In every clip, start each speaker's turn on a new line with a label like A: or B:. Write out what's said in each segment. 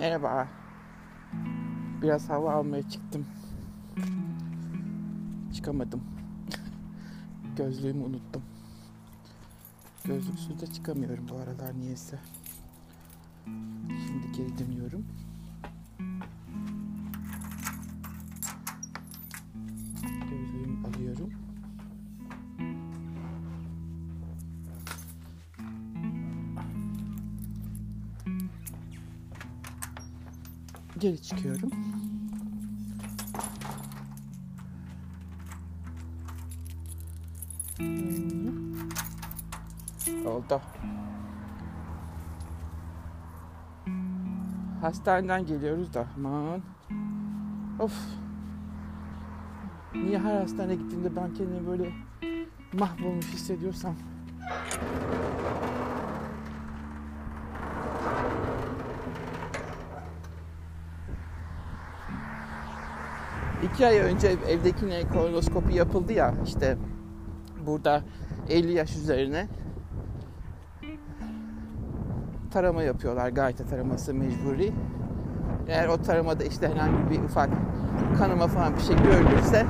A: Merhaba. Biraz hava almaya çıktım. Çıkamadım. Gözlüğümü unuttum. Gözlüksüz de çıkamıyorum bu aralar niyeyse. Şimdi geri dönüyorum. Geri çıkıyorum. Oldu. Hastaneden geliyoruz da aman. Of. Niye her hastaneye gittiğimde ben kendimi böyle mahvolmuş hissediyorsam. İki ay önce evdekine kolonoskopi yapıldı ya işte burada 50 yaş üzerine tarama yapıyorlar. Gayta taraması mecburi. Eğer o taramada işte herhangi bir ufak kanama falan bir şey görülürse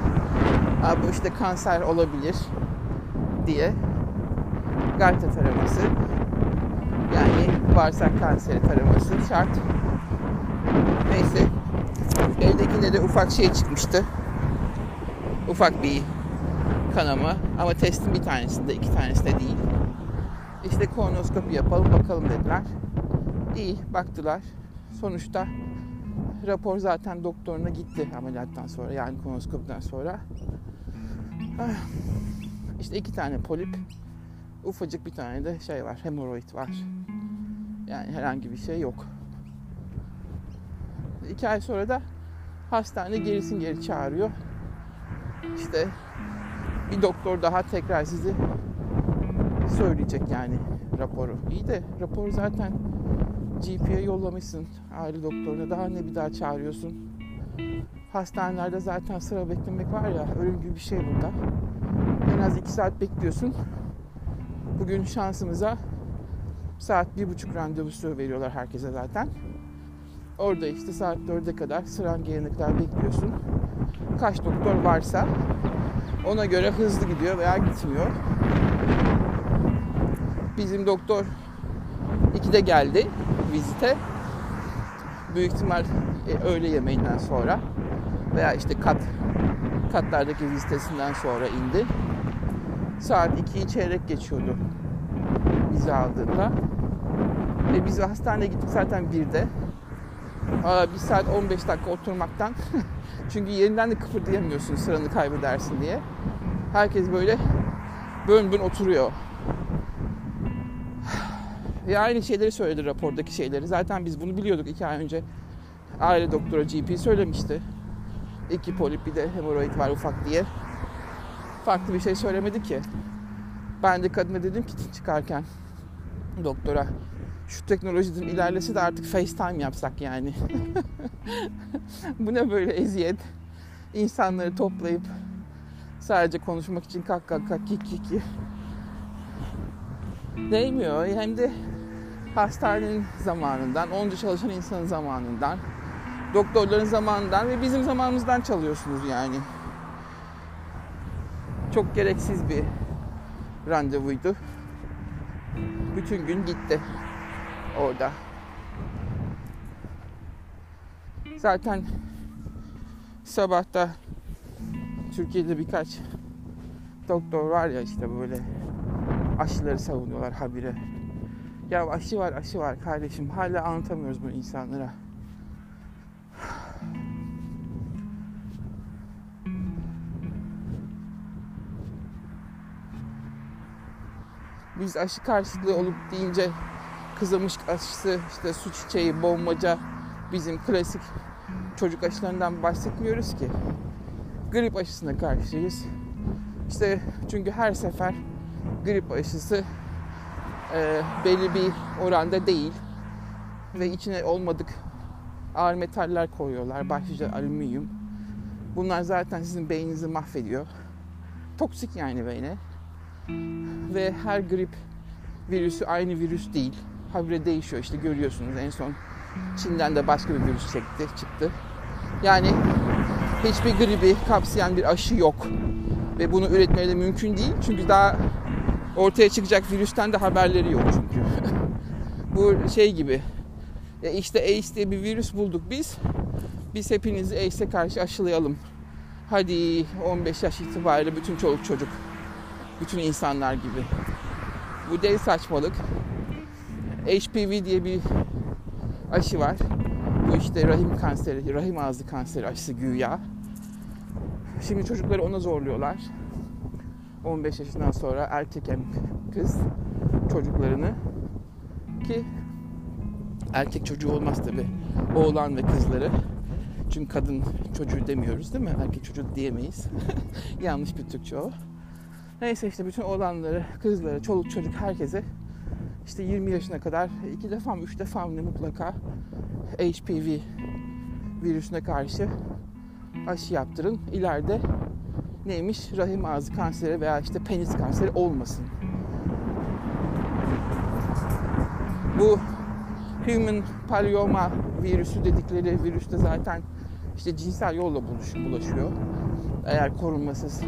A: bu işte kanser olabilir diye gayta taraması yani bağırsak kanseri taraması şart. Neyse evdekinde de ufak şey çıkmıştı. Ufak bir kanama ama testin bir tanesinde iki tanesinde değil. İşte kolonoskopi yapalım bakalım dediler. İyi baktılar. Sonuçta rapor zaten doktoruna gitti ameliyattan sonra yani kolonoskopiden sonra. İşte iki tane polip, ufacık bir tane de şey var, hemoroid var. Yani herhangi bir şey yok. İki ay sonra da hastane gerisin geri çağırıyor. İşte bir doktor daha tekrar sizi söyleyecek yani raporu. İyi de raporu zaten GP'ye yollamışsın aile doktoruna. Daha ne bir daha çağırıyorsun? Hastanelerde zaten sıra beklemek var ya ölüm gibi bir şey burada. En az iki saat bekliyorsun. Bugün şansımıza saat bir buçuk randevusu veriyorlar herkese zaten. Orada işte saat dörde kadar sıran gelene bekliyorsun. Kaç doktor varsa ona göre hızlı gidiyor veya gitmiyor. Bizim doktor 2'de geldi vizite. Büyük ihtimal e, öğle yemeğinden sonra veya işte kat katlardaki vizitesinden sonra indi. Saat 2'yi çeyrek geçiyordu vize aldığında. Ve biz hastaneye gittik zaten 1'de. Bir saat 15 dakika oturmaktan çünkü yerinden de kıpırdayamıyorsun sıranı kaybedersin diye. Herkes böyle bön bön oturuyor. Ve aynı şeyleri söyledi rapordaki şeyleri. Zaten biz bunu biliyorduk iki ay önce. Aile doktora GP söylemişti. İki polip bir de hemoroid var ufak diye. Farklı bir şey söylemedi ki. Ben de kadına dedim ki çıkarken doktora şu teknolojiden ilerlese de artık FaceTime yapsak yani. Bu ne böyle eziyet. İnsanları toplayıp sadece konuşmak için kak kak kak kik kik. Değmiyor. Hem de hastanenin zamanından, onca çalışan insanın zamanından, doktorların zamanından ve bizim zamanımızdan çalıyorsunuz yani. Çok gereksiz bir randevuydu. Bütün gün gitti orada. Zaten sabahta Türkiye'de birkaç doktor var ya işte böyle aşıları savunuyorlar habire. Ya aşı var aşı var kardeşim hala anlatamıyoruz bunu insanlara. Biz aşı karşıtlığı olup deyince kızılmış aşısı, işte su çiçeği, bombacı bizim klasik çocuk aşılarından bahsetmiyoruz ki. Grip aşısına karşıyız. İşte çünkü her sefer grip aşısı e, belli bir oranda değil ve içine olmadık ağır metaller koyuyorlar. Başlıca alüminyum. Bunlar zaten sizin beyninizi mahvediyor. Toksik yani beyne. Ve her grip virüsü aynı virüs değil. Habire değişiyor işte görüyorsunuz en son Çin'den de başka bir virüs çekti, çıktı. Yani hiçbir gribi kapsayan bir aşı yok. Ve bunu üretmeleri de mümkün değil. Çünkü daha ortaya çıkacak virüsten de haberleri yok çünkü. Bu şey gibi. Ya işte AIDS diye bir virüs bulduk biz. Biz hepinizi AIDS'e karşı aşılayalım. Hadi 15 yaş itibariyle bütün çoluk çocuk. Bütün insanlar gibi. Bu dev saçmalık. HPV diye bir aşı var. Bu işte rahim kanseri, rahim ağzı kanseri aşısı güya. Şimdi çocukları ona zorluyorlar. 15 yaşından sonra erkek hem kız çocuklarını ki erkek çocuğu olmaz tabi. Oğlan ve kızları. Çünkü kadın çocuğu demiyoruz değil mi? Erkek çocuğu diyemeyiz. Yanlış bir Türkçe o. Neyse işte bütün oğlanları, kızları, çoluk çocuk herkese işte 20 yaşına kadar iki defa mı üç defa mı mutlaka HPV virüsüne karşı aşı yaptırın. İleride neymiş rahim ağzı kanseri veya işte penis kanseri olmasın. Bu human papilloma virüsü dedikleri virüste zaten işte cinsel yolla bulaşıyor. Eğer korunmasız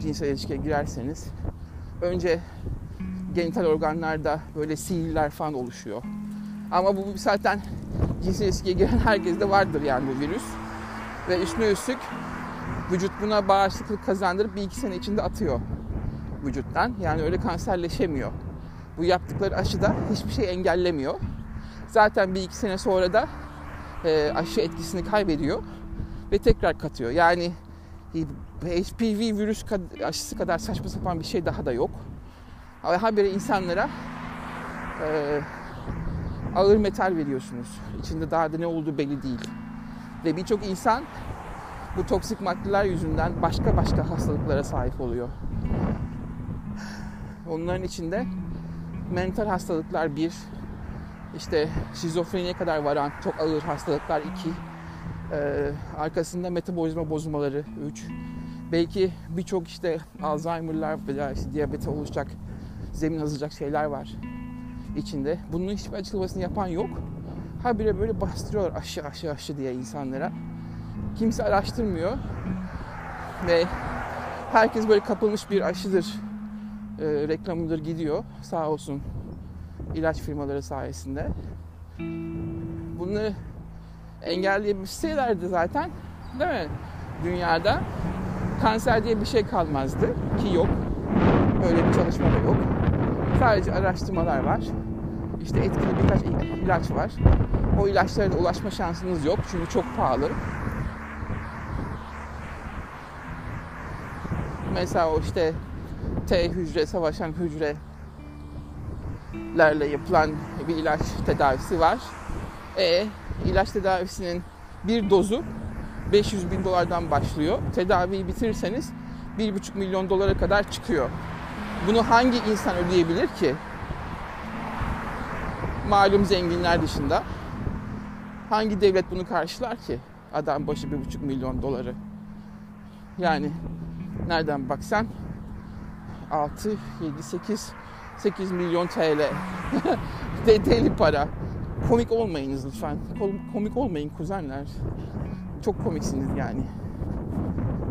A: cinsel ilişkiye girerseniz önce genital organlarda böyle sihirler falan oluşuyor. Ama bu zaten cinsel ilişkiye giren herkeste vardır yani bu virüs. Ve üstüne üstlük vücut buna bağışıklık kazandırıp bir iki sene içinde atıyor vücuttan. Yani öyle kanserleşemiyor. Bu yaptıkları aşı da hiçbir şey engellemiyor. Zaten bir iki sene sonra da e, aşı etkisini kaybediyor ve tekrar katıyor. Yani HPV virüs aşısı kadar saçma sapan bir şey daha da yok. Habire insanlara e, ağır metal veriyorsunuz. İçinde daha da ne olduğu belli değil. Ve birçok insan bu toksik maddeler yüzünden başka başka hastalıklara sahip oluyor. Onların içinde mental hastalıklar bir, işte şizofreniye kadar varan çok ağır hastalıklar iki, ee, arkasında metabolizma bozulmaları üç, belki birçok işte Alzheimer'lar veya işte diyabete oluşacak zemin hazırlayacak şeyler var içinde. Bunun hiçbir açıklamasını yapan yok. Habire böyle bastırıyorlar aşı aşı aşı diye insanlara. Kimse araştırmıyor. Ve herkes böyle kapılmış bir aşıdır e, reklamıdır gidiyor. Sağ olsun ilaç firmaları sayesinde. Bunları engelleyebilselerdi zaten değil mi? Dünyada kanser diye bir şey kalmazdı ki yok. Öyle bir çalışma da yok. Sadece araştırmalar var. İşte etkili birkaç ilaç var. O ilaçlara da ulaşma şansınız yok çünkü çok pahalı. Mesela o işte T hücre, savaşan hücrelerle yapılan bir ilaç tedavisi var. E ilaç tedavisinin bir dozu 500 bin dolardan başlıyor. Tedaviyi bitirirseniz 1,5 milyon dolara kadar çıkıyor. Bunu hangi insan ödeyebilir ki? Malum zenginler dışında. Hangi devlet bunu karşılar ki? Adam başı 1,5 milyon doları. Yani nereden baksan 6, 7, 8, 8 milyon TL. deli para. Komik olmayınız lütfen. Komik olmayın kuzenler. Çok komiksiniz yani.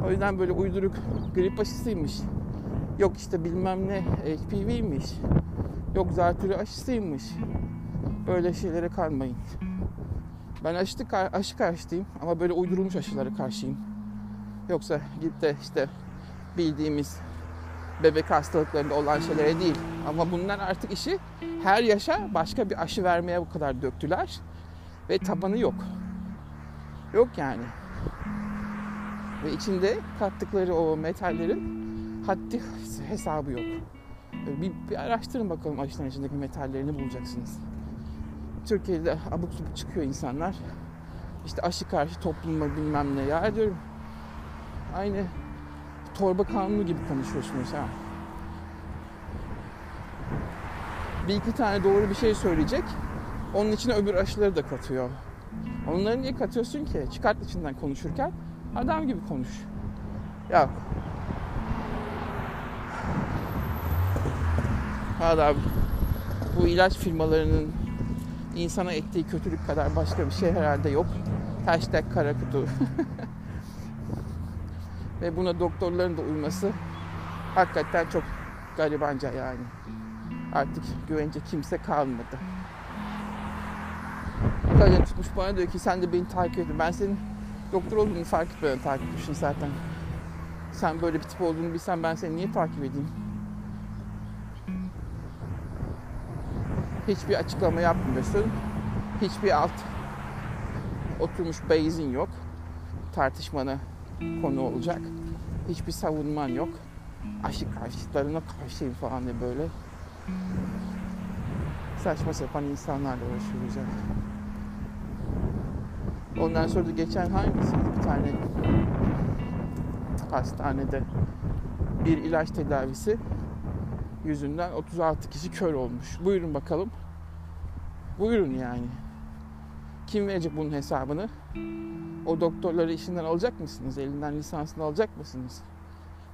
A: O yüzden böyle uyduruk grip aşısıymış. Yok işte bilmem ne HPV'ymiş. Yok zatürre aşısıymış. Böyle şeylere kalmayın. Ben aşı, aşı karşıyım ama böyle uydurulmuş aşılara karşıyım. Yoksa gidip de işte bildiğimiz bebek hastalıklarında olan şeylere değil. Ama bundan artık işi her yaşa başka bir aşı vermeye bu kadar döktüler. Ve tabanı yok. Yok yani. Ve içinde kattıkları o metallerin haddi hesabı yok. Bir, bir araştırın bakalım aşıların içindeki metallerini bulacaksınız. Türkiye'de abuk subuk çıkıyor insanlar. İşte aşı karşı toplumla bilmem ne. Ya diyorum aynı torba kanunu gibi konuşuyorsunuz ha. Bir iki tane doğru bir şey söyleyecek. Onun içine öbür aşıları da katıyor. Onları niye katıyorsun ki? Çıkart içinden konuşurken adam gibi konuş. Ya Hala bu ilaç firmalarının insana ettiği kötülük kadar başka bir şey herhalde yok. Hashtag kara kutu. Ve buna doktorların da uyması hakikaten çok garibanca yani. Artık güvence kimse kalmadı. Kadın tutmuş bana diyor ki sen de beni takip edin. Ben senin doktor olduğunu fark etmeden takip etmişim zaten. Sen böyle bir tip olduğunu bilsen ben seni niye takip edeyim? Hiçbir açıklama yapmıyorsun. Hiçbir alt oturmuş base'in yok. Tartışmana konu olacak. Hiçbir savunman yok. Aşı karşıtlarına karşıyım falan diye böyle. Saçma sapan insanlarla yani. Ondan sonra da geçen hangisiydi bir tane hastanede bir ilaç tedavisi yüzünden 36 kişi kör olmuş. Buyurun bakalım. Buyurun yani. Kim verecek bunun hesabını? O doktorları işinden alacak mısınız? Elinden lisansını alacak mısınız?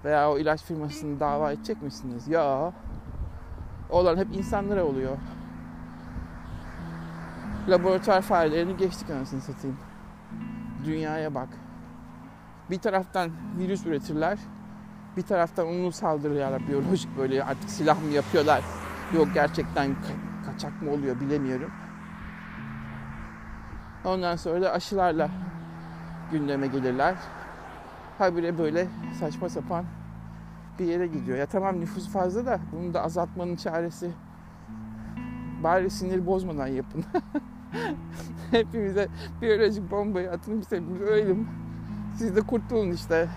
A: Veya o ilaç firmasını dava edecek misiniz? Ya. Olan hep insanlara oluyor. Laboratuvar farelerini geçtik anasını satayım. Dünyaya bak. Bir taraftan virüs üretirler. Bir taraftan onu saldırıyorlar biyolojik böyle artık silah mı yapıyorlar? Yok gerçekten ka- kaçak mı oluyor bilemiyorum. Ondan sonra da aşılarla gündeme gelirler. Habire böyle saçma sapan bir yere gidiyor. Ya tamam nüfus fazla da bunu da azaltmanın çaresi bari sinir bozmadan yapın. Hepimize biyolojik bombayı atın biz hepimiz ölelim. Siz de kurtulun işte.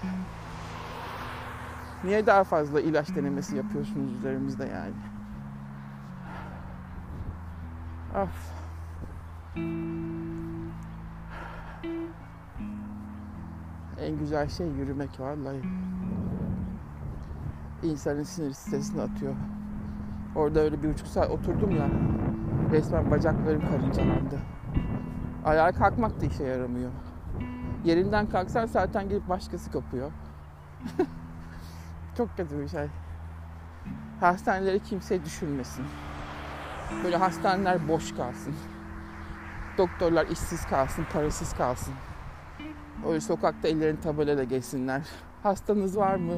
A: Niye daha fazla ilaç denemesi yapıyorsunuz üzerimizde yani? Of. En güzel şey yürümek vallahi. İnsanın sinir stresini atıyor. Orada öyle bir buçuk saat oturdum ya. Resmen bacaklarım karıncalandı. Ayağa kalkmak da işe yaramıyor. Yerinden kalksan zaten gelip başkası kapıyor. Çok kötü bir şey. Hastaneleri kimse düşünmesin. Böyle hastaneler boş kalsın. Doktorlar işsiz kalsın, parasız kalsın. Öyle sokakta ellerini tabelayla geçsinler. Hastanız var mı?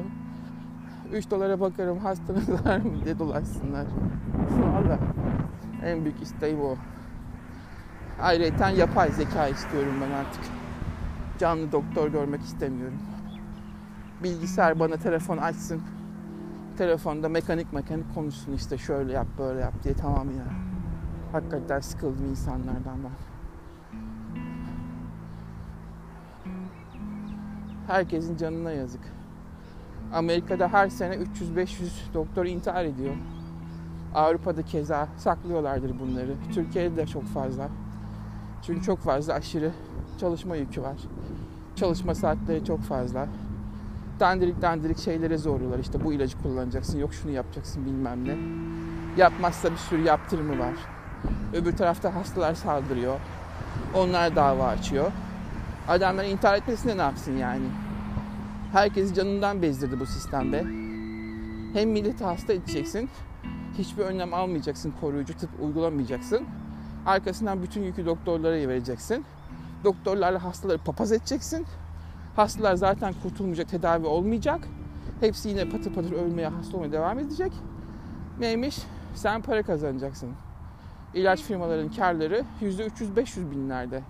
A: 3 dolara bakarım hastanız var mı diye dolaşsınlar. Valla en büyük isteğim o. Ayrıca yapay zeka istiyorum ben artık. Canlı doktor görmek istemiyorum. Bilgisayar bana telefon açsın. Telefonda mekanik mekanik konuşsun işte şöyle yap böyle yap diye tamam ya. Hakikaten sıkıldım insanlardan ben. Herkesin canına yazık. Amerika'da her sene 300-500 doktor intihar ediyor. Avrupa'da keza saklıyorlardır bunları. Türkiye'de de çok fazla. Çünkü çok fazla aşırı çalışma yükü var. Çalışma saatleri çok fazla. Dandirik dandirik şeylere zorluyorlar. İşte bu ilacı kullanacaksın, yok şunu yapacaksın bilmem ne. Yapmazsa bir sürü yaptırımı var. Öbür tarafta hastalar saldırıyor. Onlar dava açıyor. Adamlar intihar etmesine ne yapsın yani? Herkesi canından bezdirdi bu sistemde. Hem milleti hasta edeceksin, hiçbir önlem almayacaksın, koruyucu tıp uygulamayacaksın. Arkasından bütün yükü doktorlara vereceksin. Doktorlarla hastaları papaz edeceksin. Hastalar zaten kurtulmayacak, tedavi olmayacak. Hepsi yine patır patır ölmeye, hasta olmaya devam edecek. Neymiş? Sen para kazanacaksın. İlaç firmaların karları %300-500 binlerde.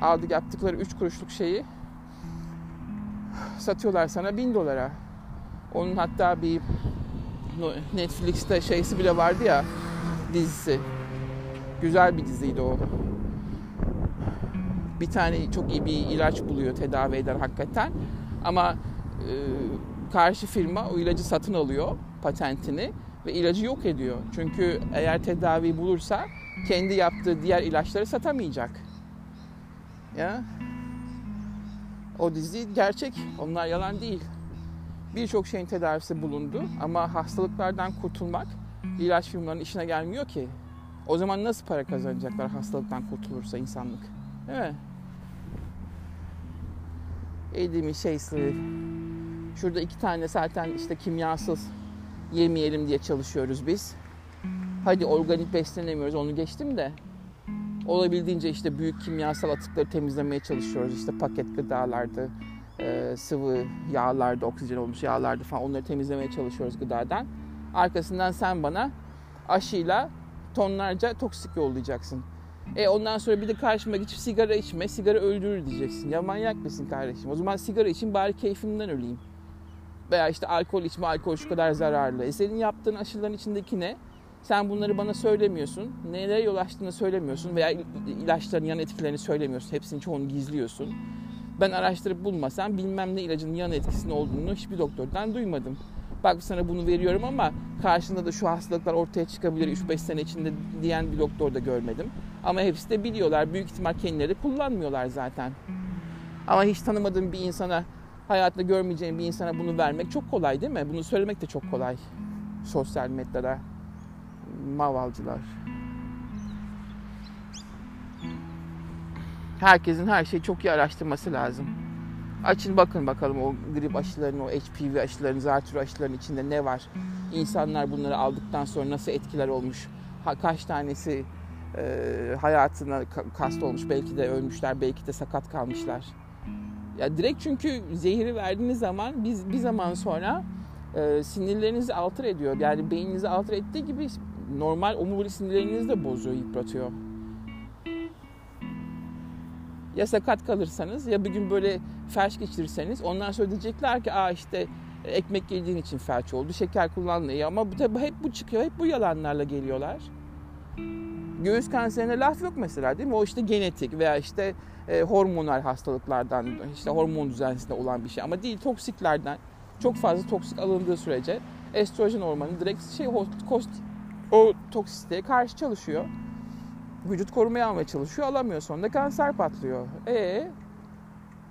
A: Aldık yaptıkları 3 kuruşluk şeyi satıyorlar sana 1000 dolara. Onun hatta bir Netflix'te şeysi bile vardı ya dizisi. Güzel bir diziydi o. Bir tane çok iyi bir ilaç buluyor tedavi eder hakikaten. Ama e, karşı firma o ilacı satın alıyor patentini ve ilacı yok ediyor. Çünkü eğer tedavi bulursa kendi yaptığı diğer ilaçları satamayacak. Ya o dizi gerçek. Onlar yalan değil. Birçok şeyin tedavisi bulundu ama hastalıklardan kurtulmak ilaç firmalarının işine gelmiyor ki. O zaman nasıl para kazanacaklar hastalıktan kurtulursa insanlık? Değil mi? Yediğimin şeysi. Şurada iki tane zaten işte kimyasız yemeyelim diye çalışıyoruz biz. Hadi organik beslenemiyoruz onu geçtim de. Olabildiğince işte büyük kimyasal atıkları temizlemeye çalışıyoruz. İşte paket gıdalarda, e, sıvı yağlarda, oksijen olmuş yağlarda falan onları temizlemeye çalışıyoruz gıdadan. Arkasından sen bana aşıyla tonlarca toksik yollayacaksın. E ondan sonra bir de karşıma geçip sigara içme, sigara öldürür diyeceksin. Ya manyak mısın kardeşim? O zaman sigara için bari keyfimden öleyim. Veya işte alkol içme, alkol şu kadar zararlı. E senin yaptığın aşıların içindeki ne? Sen bunları bana söylemiyorsun. Nelere yol açtığını söylemiyorsun. Veya ilaçların yan etkilerini söylemiyorsun. Hepsinin çoğunu gizliyorsun. Ben araştırıp bulmasam bilmem ne ilacın yan etkisinin olduğunu hiçbir doktordan duymadım. Bak sana bunu veriyorum ama karşında da şu hastalıklar ortaya çıkabilir 3-5 sene içinde diyen bir doktor da görmedim. Ama hepsi de biliyorlar. Büyük ihtimal kendileri kullanmıyorlar zaten. Ama hiç tanımadığım bir insana, hayatında görmeyeceğim bir insana bunu vermek çok kolay değil mi? Bunu söylemek de çok kolay. Sosyal medyada. Mavalcılar. Herkesin her şeyi çok iyi araştırması lazım. Açın bakın bakalım o grip aşılarının, o HPV aşılarının, zatürre aşılarının içinde ne var? İnsanlar bunları aldıktan sonra nasıl etkiler olmuş? Ha, kaç tanesi e, hayatına kast olmuş, belki de ölmüşler, belki de sakat kalmışlar. Ya direkt çünkü zehri verdiğiniz zaman biz bir zaman sonra e, sinirlerinizi altır ediyor. Yani beyninizi altır ettiği gibi normal omurilik sinirlerinizi de bozuyor, yıpratıyor. Ya sakat kalırsanız ya bir gün böyle felç geçirirseniz ondan sonra diyecekler ki aa işte ekmek yediğin için felç oldu, şeker kullandın. Ama bu tabi hep bu çıkıyor, hep bu yalanlarla geliyorlar. Göğüs kanserine laf yok mesela değil mi? O işte genetik veya işte e, hormonal hastalıklardan, işte hormon düzensizliğinde olan bir şey. Ama değil toksiklerden, çok fazla toksik alındığı sürece estrojen hormonu direkt şey host, o toksisiteye karşı çalışıyor. Vücut korumaya almaya çalışıyor, alamıyor sonunda kanser patlıyor. E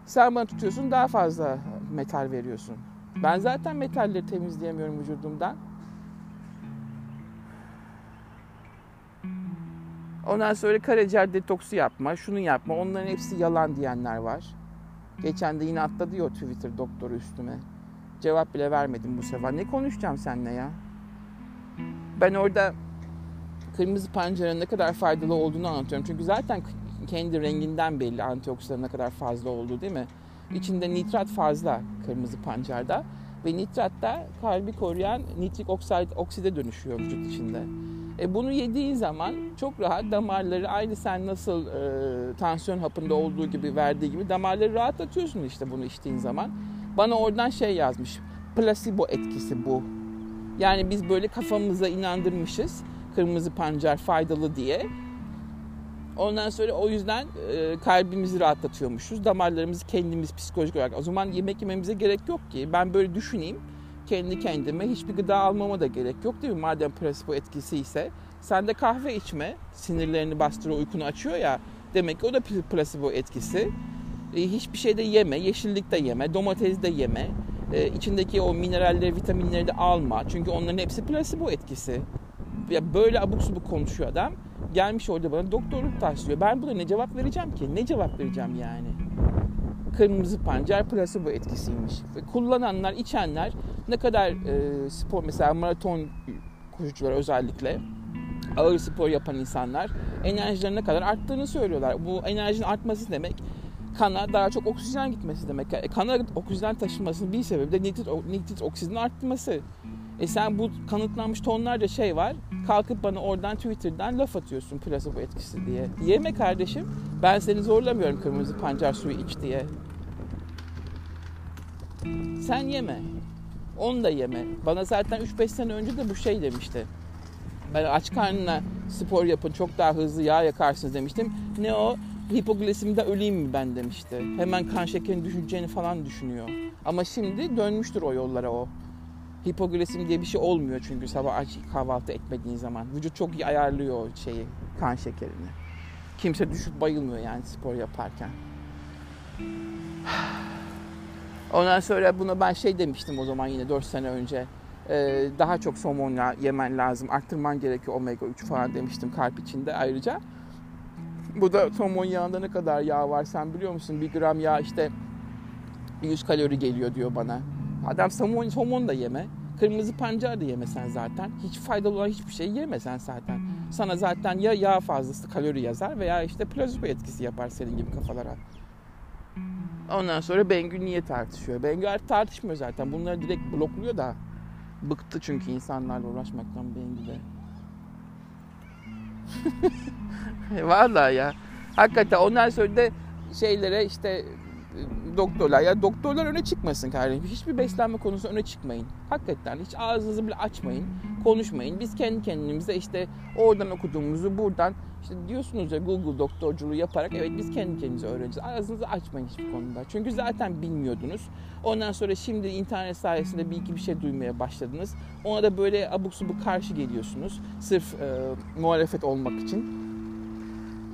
A: sen bana tutuyorsun daha fazla metal veriyorsun. Ben zaten metalleri temizleyemiyorum vücudumdan. Ondan sonra karaciğer detoksu yapma, şunu yapma. Onların hepsi yalan diyenler var. Geçen de yine atladı ya Twitter doktoru üstüme. Cevap bile vermedim bu sefer. Ne konuşacağım seninle ya? Ben orada kırmızı pancaranın ne kadar faydalı olduğunu anlatıyorum. Çünkü zaten kendi renginden belli antioksidan ne kadar fazla olduğu değil mi? İçinde nitrat fazla kırmızı pancarda. Ve nitrat da kalbi koruyan nitrik oksit, okside dönüşüyor vücut içinde. E bunu yediğin zaman çok rahat damarları aynı sen nasıl e, tansiyon hapında olduğu gibi verdiği gibi damarları rahatlatıyorsun işte bunu içtiğin zaman. Bana oradan şey yazmış. Plasebo etkisi bu. Yani biz böyle kafamıza inandırmışız kırmızı pancar faydalı diye. Ondan sonra o yüzden e, kalbimizi rahatlatıyormuşuz. Damarlarımızı kendimiz psikolojik olarak. O zaman yemek yememize gerek yok ki. Ben böyle düşüneyim kendi kendime hiçbir gıda almama da gerek yok değil mi? Madem plasebo etkisi ise sen de kahve içme sinirlerini bastırıyor uykunu açıyor ya demek ki o da plasebo etkisi. E, hiçbir şey de yeme, yeşillik de yeme, domates de yeme. E, içindeki o mineralleri, vitaminleri de alma. Çünkü onların hepsi plasebo etkisi. Ya böyle abuk subuk konuşuyor adam. Gelmiş orada bana doktorluk taslıyor. Ben buna ne cevap vereceğim ki? Ne cevap vereceğim yani? Kırmızı pancar plasebo etkisiymiş. Ve kullananlar, içenler ne kadar e, spor mesela maraton koşucular özellikle ağır spor yapan insanlar enerjilerine kadar arttığını söylüyorlar. Bu enerjinin artması demek kana daha çok oksijen gitmesi demek. E, kana oksijen taşınmasının bir sebebi de nitrit, nitrit oksijenin artması. E sen bu kanıtlanmış tonlarca şey var. Kalkıp bana oradan Twitter'dan laf atıyorsun plasebo etkisi diye. Yeme kardeşim. Ben seni zorlamıyorum kırmızı pancar suyu iç diye. Sen yeme. Onu da yeme. Bana zaten 3-5 sene önce de bu şey demişti. Ben aç karnına spor yapın çok daha hızlı yağ yakarsınız demiştim. Ne o? Hipoglisemide öleyim mi ben demişti. Hemen kan şekerin düşeceğini falan düşünüyor. Ama şimdi dönmüştür o yollara o. Hipoglisemi diye bir şey olmuyor çünkü sabah aç kahvaltı etmediğin zaman. Vücut çok iyi ayarlıyor şeyi, kan şekerini. Kimse düşüp bayılmıyor yani spor yaparken. Ondan sonra buna ben şey demiştim o zaman yine 4 sene önce. Ee, daha çok somon yemen lazım. Arttırman gerekiyor omega 3 falan demiştim kalp içinde ayrıca. Bu da somon yağında ne kadar yağ var sen biliyor musun? Bir gram yağ işte 100 kalori geliyor diyor bana. Adam somon, somon da yeme. Kırmızı pancar da yemesen zaten. Hiç faydalı olan hiçbir şey yemesen zaten. Sana zaten ya yağ fazlası kalori yazar veya işte plazebo etkisi yapar senin gibi kafalara. Ondan sonra Bengü niye tartışıyor? Bengü artık tartışmıyor zaten. Bunları direkt blokluyor da. Bıktı çünkü insanlarla uğraşmaktan Bengü de. Vallahi ya. Hakikaten ondan sonra da şeylere işte doktorlar ya doktorlar öne çıkmasın kardeşim. Hiçbir beslenme konusu öne çıkmayın. Hakikaten hiç ağzınızı bile açmayın. Konuşmayın. Biz kendi kendimize işte oradan okuduğumuzu buradan işte diyorsunuz ya Google doktorculuğu yaparak evet biz kendi kendimize öğreneceğiz. Ağzınızı açmayın hiçbir konuda. Çünkü zaten bilmiyordunuz. Ondan sonra şimdi internet sayesinde bir iki bir şey duymaya başladınız. Ona da böyle abuk subuk karşı geliyorsunuz. Sırf e, muhalefet olmak için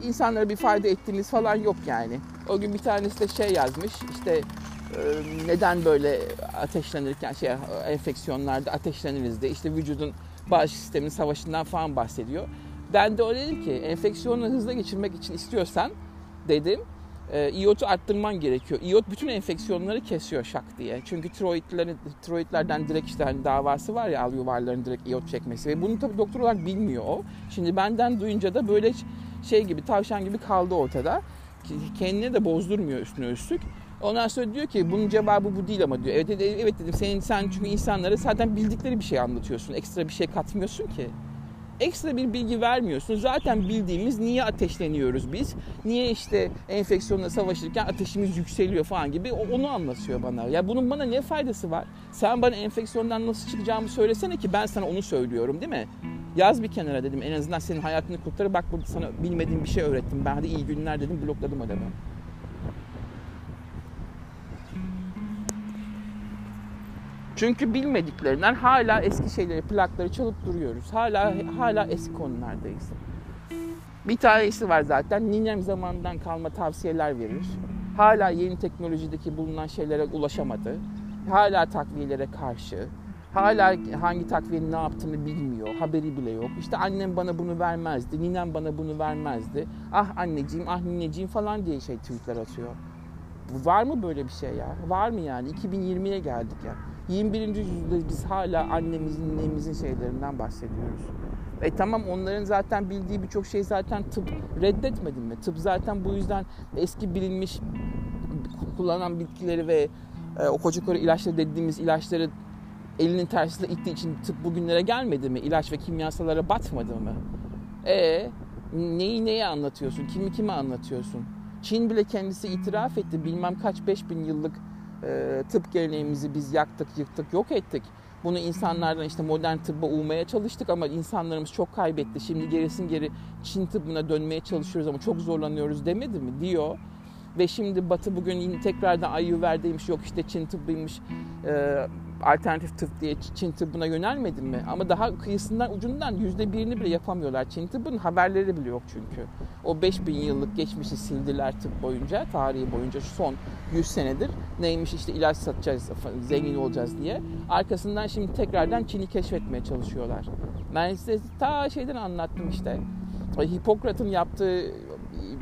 A: insanlara bir fayda ettiğiniz falan yok yani. O gün bir tanesi de şey yazmış işte e, neden böyle ateşlenirken şey enfeksiyonlarda ateşleniriz de işte vücudun bağışıklık sisteminin savaşından falan bahsediyor. Ben de öyle dedim ki enfeksiyonu hızla geçirmek için istiyorsan dedim e, iyotu arttırman gerekiyor. İyot bütün enfeksiyonları kesiyor şak diye. Çünkü tiroidlerin, tiroidlerden direkt işte hani davası var ya al yuvarların direkt iyot çekmesi. Ve bunu tabii doktor olarak bilmiyor o. Şimdi benden duyunca da böyle şey gibi tavşan gibi kaldı ortada. Kendini de bozdurmuyor üstüne üstlük. Ondan sonra diyor ki bunun cevabı bu değil ama diyor. Evet, evet dedim senin sen çünkü insanlara zaten bildikleri bir şey anlatıyorsun. Ekstra bir şey katmıyorsun ki ekstra bir bilgi vermiyorsun. Zaten bildiğimiz niye ateşleniyoruz biz? Niye işte enfeksiyonla savaşırken ateşimiz yükseliyor falan gibi onu anlatıyor bana. Ya bunun bana ne faydası var? Sen bana enfeksiyondan nasıl çıkacağımı söylesene ki ben sana onu söylüyorum değil mi? Yaz bir kenara dedim en azından senin hayatını kurtarır. Bak burada sana bilmediğim bir şey öğrettim. Ben de iyi günler dedim blokladım adamı. Çünkü bilmediklerinden hala eski şeyleri, plakları çalıp duruyoruz. Hala hala eski konulardayız. Bir tanesi var zaten. Ninem zamanından kalma tavsiyeler verir. Hala yeni teknolojideki bulunan şeylere ulaşamadı. Hala takviyelere karşı. Hala hangi takviyenin ne yaptığını bilmiyor. Haberi bile yok. İşte annem bana bunu vermezdi. Ninem bana bunu vermezdi. Ah anneciğim, ah nineciğim falan diye şey tweetler atıyor. Var mı böyle bir şey ya? Var mı yani? 2020'ye geldik ya. 21. yüzyılda biz hala annemizin, nennemizin şeylerinden bahsediyoruz. E tamam onların zaten bildiği birçok şey zaten tıp reddetmedin mi? Tıp zaten bu yüzden eski bilinmiş kullanan bitkileri ve e, o koca koca ilaçları dediğimiz ilaçları elinin tersiyle ittiği için tıp bugünlere gelmedi mi? İlaç ve kimyasalara batmadı mı? E neyi neye anlatıyorsun? Kimi kime anlatıyorsun? Çin bile kendisi itiraf etti. Bilmem kaç 5000 yıllık e, tıp geleneğimizi biz yaktık, yıktık, yok ettik. Bunu insanlardan işte modern tıbba uğmaya çalıştık ama insanlarımız çok kaybetti. Şimdi gerisin geri Çin tıbbına dönmeye çalışıyoruz ama çok zorlanıyoruz demedi mi diyor. Ve şimdi Batı bugün yine tekrardan Ayurveda'ymış yok işte Çin tıbbıymış e, alternatif tıp diye Çin tıbbına yönelmedin mi? Ama daha kıyısından ucundan yüzde birini bile yapamıyorlar. Çin tıbbının haberleri bile yok çünkü. O 5000 yıllık geçmişi sildiler tıp boyunca, tarihi boyunca şu son 100 senedir. Neymiş işte ilaç satacağız, zengin olacağız diye. Arkasından şimdi tekrardan Çin'i keşfetmeye çalışıyorlar. Ben size ta şeyden anlattım işte. Hipokrat'ın yaptığı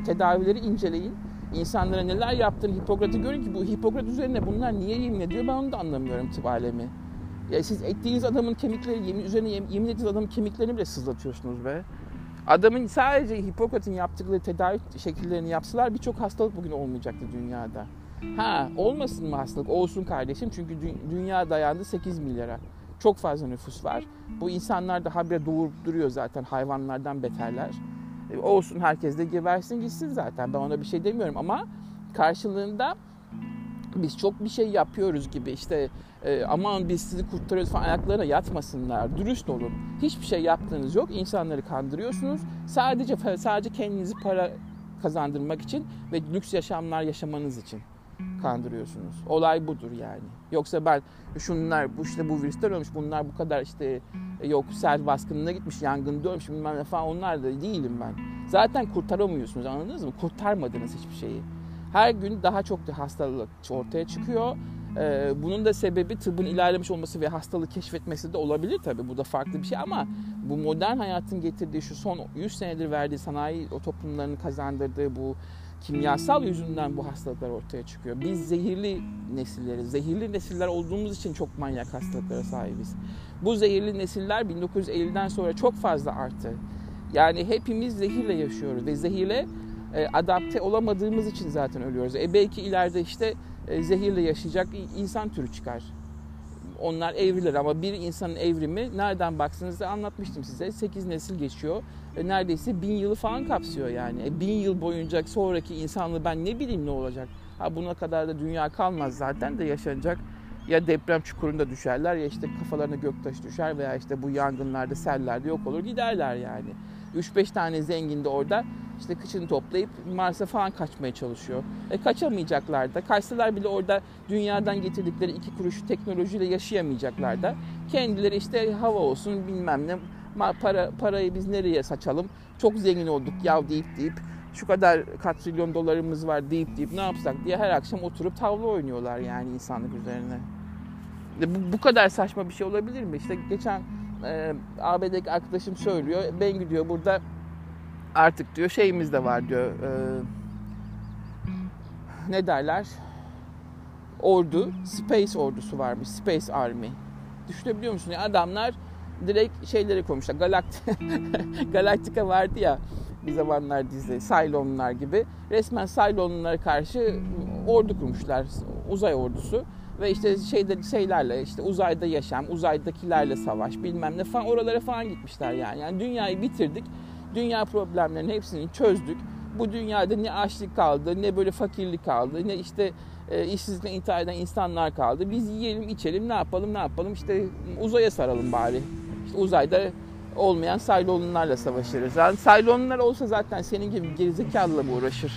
A: tedavileri inceleyin insanlara neler yaptığını Hipokrat'ı görün ki bu Hipokrat üzerine bunlar niye yemin ediyor ben onu da anlamıyorum tıp alemi. Ya siz ettiğiniz adamın kemikleri, yemin, üzerine yemin, yemin ettiğiniz adamın kemiklerini bile sızlatıyorsunuz be. Adamın sadece Hipokrat'ın yaptıkları tedavi şekillerini yapsalar birçok hastalık bugün olmayacaktı dünyada. Ha olmasın mı hastalık? Olsun kardeşim çünkü dü- dünya dayandı 8 milyara. Çok fazla nüfus var. Bu insanlar da habire doğurup duruyor zaten hayvanlardan beterler. E, olsun herkes de gebersin gitsin zaten ben ona bir şey demiyorum ama karşılığında biz çok bir şey yapıyoruz gibi işte e, aman biz sizi kurtarıyoruz falan ayaklarına yatmasınlar. Dürüst olun. Hiçbir şey yaptığınız yok. İnsanları kandırıyorsunuz. Sadece sadece kendinizi para kazandırmak için ve lüks yaşamlar yaşamanız için kandırıyorsunuz. Olay budur yani. Yoksa ben şunlar bu işte bu virüsler ölmüş bunlar bu kadar işte yok sel baskınına gitmiş yangında ölmüş bilmem ne falan onlar da değilim ben. Zaten kurtaramıyorsunuz anladınız mı? Kurtarmadınız hiçbir şeyi. Her gün daha çok da hastalık ortaya çıkıyor. Ee, bunun da sebebi tıbbın ilerlemiş olması ve hastalığı keşfetmesi de olabilir tabii. Bu da farklı bir şey ama bu modern hayatın getirdiği şu son 100 senedir verdiği sanayi o toplumlarını kazandırdığı bu kimyasal yüzünden bu hastalıklar ortaya çıkıyor. Biz zehirli nesilleriz. Zehirli nesiller olduğumuz için çok manyak hastalıklara sahibiz. Bu zehirli nesiller 1950'den sonra çok fazla arttı. Yani hepimiz zehirle yaşıyoruz ve zehirle e, adapte olamadığımız için zaten ölüyoruz. E belki ileride işte e, zehirle yaşayacak insan türü çıkar. Onlar evriler ama bir insanın evrimi nereden baksanız da anlatmıştım size. 8 nesil geçiyor. E, neredeyse bin yılı falan kapsıyor yani. E, bin yıl boyunca sonraki insanlığı ben ne bileyim ne olacak. Ha buna kadar da dünya kalmaz zaten de yaşanacak. Ya deprem çukurunda düşerler ya işte kafalarına göktaş düşer veya işte bu yangınlarda sellerde yok olur giderler yani. 3-5 tane zengin de orada işte kıçını toplayıp Mars'a falan kaçmaya çalışıyor. E kaçamayacaklar da. Kaçsalar bile orada dünyadan getirdikleri iki kuruş teknolojiyle yaşayamayacaklar da. Kendileri işte hava olsun bilmem ne para parayı biz nereye saçalım? Çok zengin olduk ya deyip deyip şu kadar katrilyon dolarımız var deyip deyip ne yapsak diye her akşam oturup tavla oynuyorlar yani insanlık üzerine. E, bu, bu kadar saçma bir şey olabilir mi? İşte geçen e, ABD'deki arkadaşım söylüyor. Ben gidiyor burada artık diyor şeyimiz de var diyor. E, ne derler? Ordu, Space ordusu varmış. Space Army. Düşünebiliyor musun? Yani adamlar direkt şeyleri koymuşlar. Galakt Galaktika vardı ya bir zamanlar dizi Cylonlar gibi. Resmen Cylonlara karşı ordu kurmuşlar. Uzay ordusu ve işte şeyde şeylerle işte uzayda yaşam, uzaydakilerle savaş bilmem ne falan oralara falan gitmişler yani. Yani dünyayı bitirdik. Dünya problemlerinin hepsini çözdük. Bu dünyada ne açlık kaldı, ne böyle fakirlik kaldı, ne işte e, işsizlikle intihar eden insanlar kaldı. Biz yiyelim, içelim, ne yapalım, ne yapalım? İşte uzaya saralım bari. İşte uzayda olmayan Saylonlularla savaşırız. Yani Saylonlular olsa zaten senin gibi gerizekalıla mı uğraşır?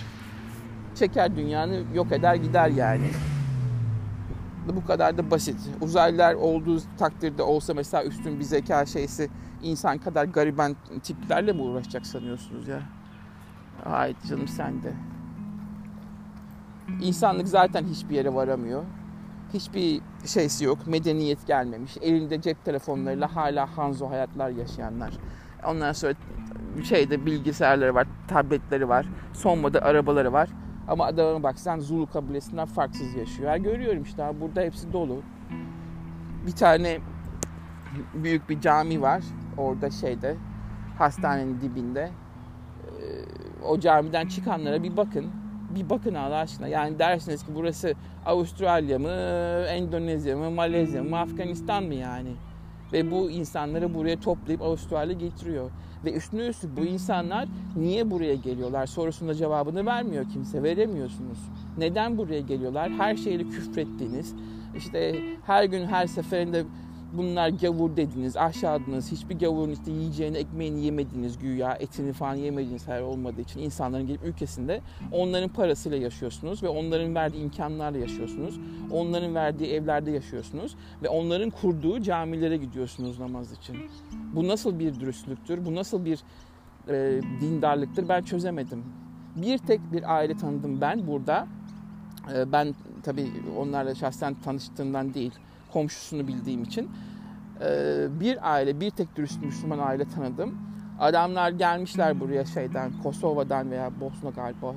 A: Çeker dünyanı yok eder gider yani. Bu kadar da basit. Uzaylılar olduğu takdirde olsa mesela üstün bir zeka şeysi insan kadar gariban tiplerle mi uğraşacak sanıyorsunuz ya? Hayır canım sen de. İnsanlık zaten hiçbir yere varamıyor. Hiçbir şeysi yok. Medeniyet gelmemiş. Elinde cep telefonlarıyla hala Hanzo hayatlar yaşayanlar. Ondan sonra şeyde bilgisayarları var, tabletleri var, son model arabaları var. Ama adama baksan Zulu kabilesinden farksız yaşıyor. Yani görüyorum işte burada hepsi dolu. Bir tane büyük bir cami var orada şeyde hastanenin dibinde. Ee, o camiden çıkanlara bir bakın. Bir bakın Allah aşkına. Yani dersiniz ki burası Avustralya mı, Endonezya mı, Malezya mı, Afganistan mı yani? Ve bu insanları buraya toplayıp Avustralya getiriyor. Ve üstüne üstlük bu insanlar niye buraya geliyorlar sorusunda cevabını vermiyor kimse. Veremiyorsunuz. Neden buraya geliyorlar? Her şeyle küfrettiğiniz, işte her gün her seferinde bunlar gavur dediniz, aşağıdınız. Hiçbir gavurun işte yiyeceğini, ekmeğini yemediniz güya, etini falan yemediğiniz her olmadığı için insanların gelip ülkesinde onların parasıyla yaşıyorsunuz ve onların verdiği imkanlarla yaşıyorsunuz. Onların verdiği evlerde yaşıyorsunuz ve onların kurduğu camilere gidiyorsunuz namaz için. Bu nasıl bir dürüstlüktür? Bu nasıl bir e, dindarlıktır? Ben çözemedim. Bir tek bir aile tanıdım ben burada. E, ben tabii onlarla şahsen tanıştığımdan değil komşusunu bildiğim için e, bir aile, bir tek dürüst Müslüman aile tanıdım. Adamlar gelmişler buraya şeyden, Kosova'dan veya Bosna galiba,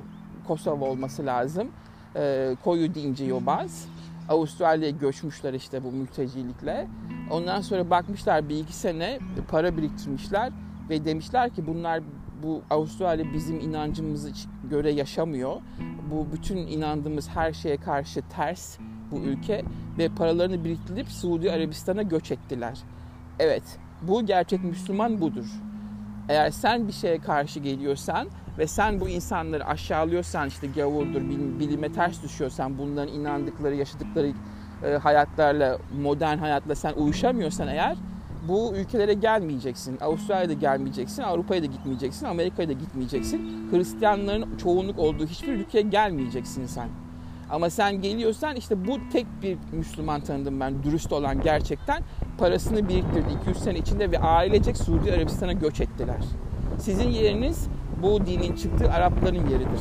A: Kosova olması lazım. E, koyu dinci yobaz. Avustralya'ya göçmüşler işte bu mültecilikle. Ondan sonra bakmışlar bir iki sene para biriktirmişler ve demişler ki bunlar bu Avustralya bizim inancımızı göre yaşamıyor. Bu bütün inandığımız her şeye karşı ters bu ülke ve paralarını biriktirip Suudi Arabistan'a göç ettiler. Evet, bu gerçek Müslüman budur. Eğer sen bir şeye karşı geliyorsan ve sen bu insanları aşağılıyorsan işte gavurdur, bilime ters düşüyorsan bunların inandıkları, yaşadıkları e, hayatlarla, modern hayatla sen uyuşamıyorsan eğer bu ülkelere gelmeyeceksin. Avustralya'da gelmeyeceksin, Avrupa'ya da gitmeyeceksin, Amerika'ya da gitmeyeceksin. Hristiyanların çoğunluk olduğu hiçbir ülkeye gelmeyeceksin sen. Ama sen geliyorsan işte bu tek bir Müslüman tanıdım ben dürüst olan gerçekten. Parasını biriktirdi 200 sene içinde ve ailecek Suudi Arabistan'a göç ettiler. Sizin yeriniz bu dinin çıktığı Arapların yeridir.